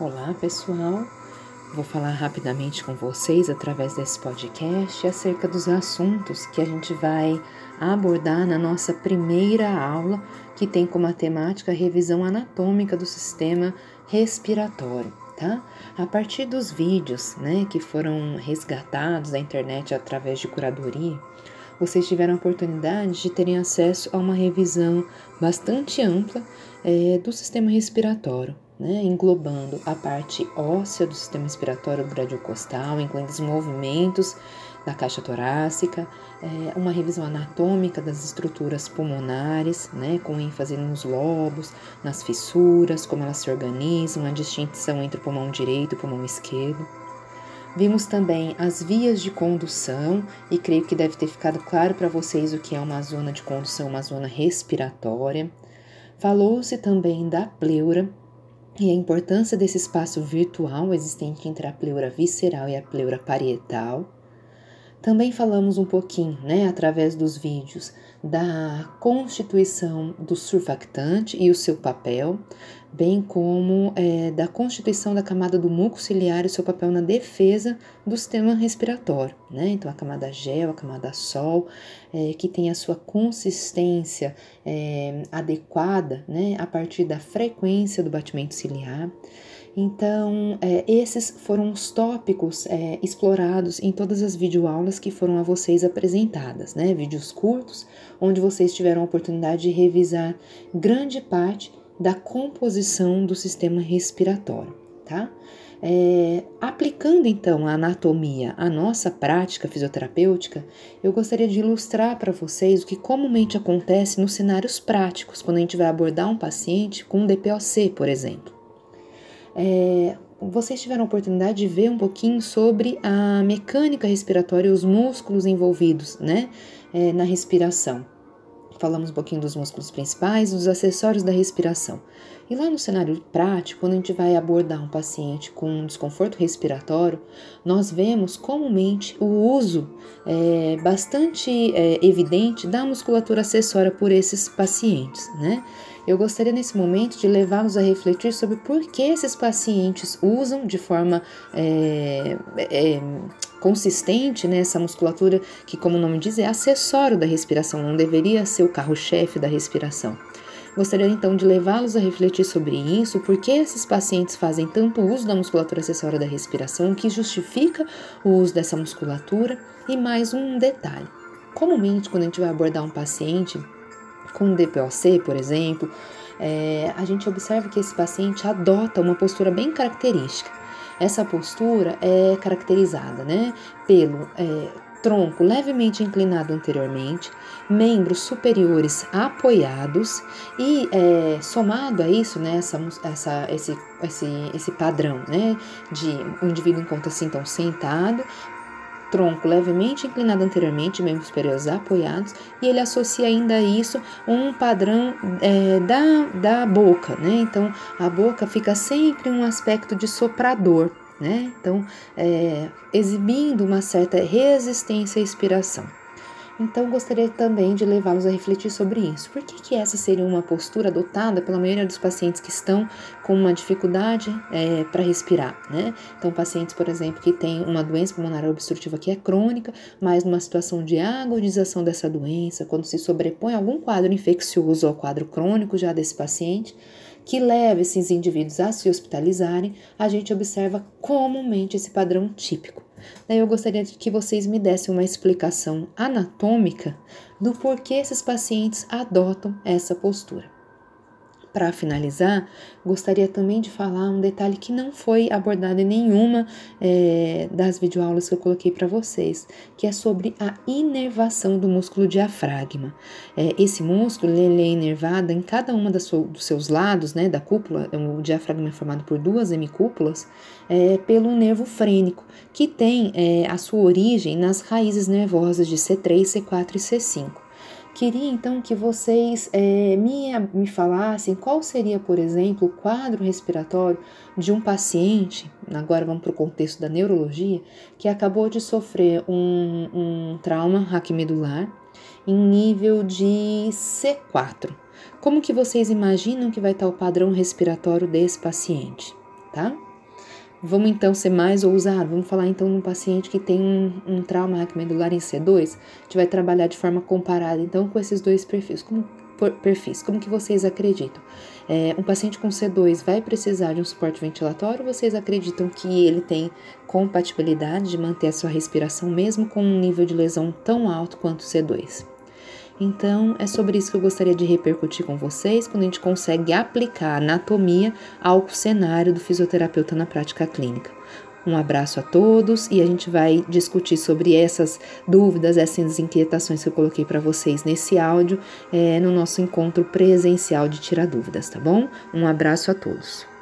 Olá, pessoal. Vou falar rapidamente com vocês através desse podcast acerca dos assuntos que a gente vai abordar na nossa primeira aula, que tem como temática a revisão anatômica do sistema respiratório, tá? A partir dos vídeos, né, que foram resgatados da internet através de curadoria, vocês tiveram a oportunidade de terem acesso a uma revisão bastante ampla é, do sistema respiratório né, englobando a parte óssea do sistema respiratório brachiocostal, incluindo os movimentos da caixa torácica, é, uma revisão anatômica das estruturas pulmonares, né, com ênfase nos lobos, nas fissuras, como elas se organizam, a distinção entre o pulmão direito e o pulmão esquerdo. Vimos também as vias de condução e creio que deve ter ficado claro para vocês o que é uma zona de condução, uma zona respiratória. Falou-se também da pleura, e a importância desse espaço virtual existente entre a pleura visceral e a pleura parietal. Também falamos um pouquinho, né, através dos vídeos, da constituição do surfactante e o seu papel, bem como é, da constituição da camada do muco ciliar e seu papel na defesa do sistema respiratório, né? Então, a camada gel, a camada sol, é, que tem a sua consistência é, adequada, né, a partir da frequência do batimento ciliar. Então, é, esses foram os tópicos é, explorados em todas as videoaulas que foram a vocês apresentadas, né? Vídeos curtos, onde vocês tiveram a oportunidade de revisar grande parte da composição do sistema respiratório, tá? É, aplicando então a anatomia à nossa prática fisioterapêutica, eu gostaria de ilustrar para vocês o que comumente acontece nos cenários práticos, quando a gente vai abordar um paciente com DPOC, por exemplo. É, vocês tiveram a oportunidade de ver um pouquinho sobre a mecânica respiratória e os músculos envolvidos né, é, na respiração. Falamos um pouquinho dos músculos principais dos acessórios da respiração. E lá no cenário prático, quando a gente vai abordar um paciente com um desconforto respiratório, nós vemos comumente o uso é, bastante é, evidente da musculatura acessória por esses pacientes, né? Eu gostaria nesse momento de levá-los a refletir sobre por que esses pacientes usam de forma é, é, consistente né, essa musculatura, que, como o nome diz, é acessório da respiração, não deveria ser o carro-chefe da respiração. Gostaria então de levá-los a refletir sobre isso, por que esses pacientes fazem tanto uso da musculatura acessória da respiração, o que justifica o uso dessa musculatura e mais um detalhe. Comumente, quando a gente vai abordar um paciente com DPOC, por exemplo, é, a gente observa que esse paciente adota uma postura bem característica. Essa postura é caracterizada né, pelo é, tronco levemente inclinado anteriormente, membros superiores apoiados e é, somado a isso, né, essa, essa, esse, esse, esse padrão né, de o um indivíduo encontra-se então sentado, tronco levemente inclinado anteriormente, membros superiores apoiados, e ele associa ainda a isso um padrão é, da, da boca, né? Então a boca fica sempre um aspecto de soprador, né? Então, é, exibindo uma certa resistência à expiração. Então, gostaria também de levá-los a refletir sobre isso. Por que, que essa seria uma postura adotada pela maioria dos pacientes que estão com uma dificuldade é, para respirar, né? Então, pacientes, por exemplo, que têm uma doença pulmonar obstrutiva que é crônica, mas numa situação de agudização dessa doença, quando se sobrepõe algum quadro infeccioso ao quadro crônico já desse paciente, que leva esses indivíduos a se hospitalizarem, a gente observa comumente esse padrão típico. Daí eu gostaria que vocês me dessem uma explicação anatômica do porquê esses pacientes adotam essa postura. Para finalizar, gostaria também de falar um detalhe que não foi abordado em nenhuma é, das videoaulas que eu coloquei para vocês, que é sobre a inervação do músculo diafragma. É, esse músculo ele é inervado em cada uma dos seus lados, né, da cúpula, o diafragma é formado por duas hemicúpulas, é, pelo nervo frênico, que tem é, a sua origem nas raízes nervosas de C3, C4 e C5. Queria então que vocês é, me, me falassem qual seria, por exemplo, o quadro respiratório de um paciente, agora vamos para o contexto da neurologia, que acabou de sofrer um, um trauma raquimedular em nível de C4. Como que vocês imaginam que vai estar o padrão respiratório desse paciente? tá? Vamos então ser mais ousado. Vamos falar então num paciente que tem um, um trauma medular em C2. A gente vai trabalhar de forma comparada então com esses dois perfis. Como, por, perfis, como que vocês acreditam? É, um paciente com C2 vai precisar de um suporte ventilatório? Vocês acreditam que ele tem compatibilidade de manter a sua respiração mesmo com um nível de lesão tão alto quanto o C2? Então, é sobre isso que eu gostaria de repercutir com vocês quando a gente consegue aplicar a anatomia ao cenário do fisioterapeuta na prática clínica. Um abraço a todos e a gente vai discutir sobre essas dúvidas, essas inquietações que eu coloquei para vocês nesse áudio é, no nosso encontro presencial de tirar dúvidas, tá bom? Um abraço a todos.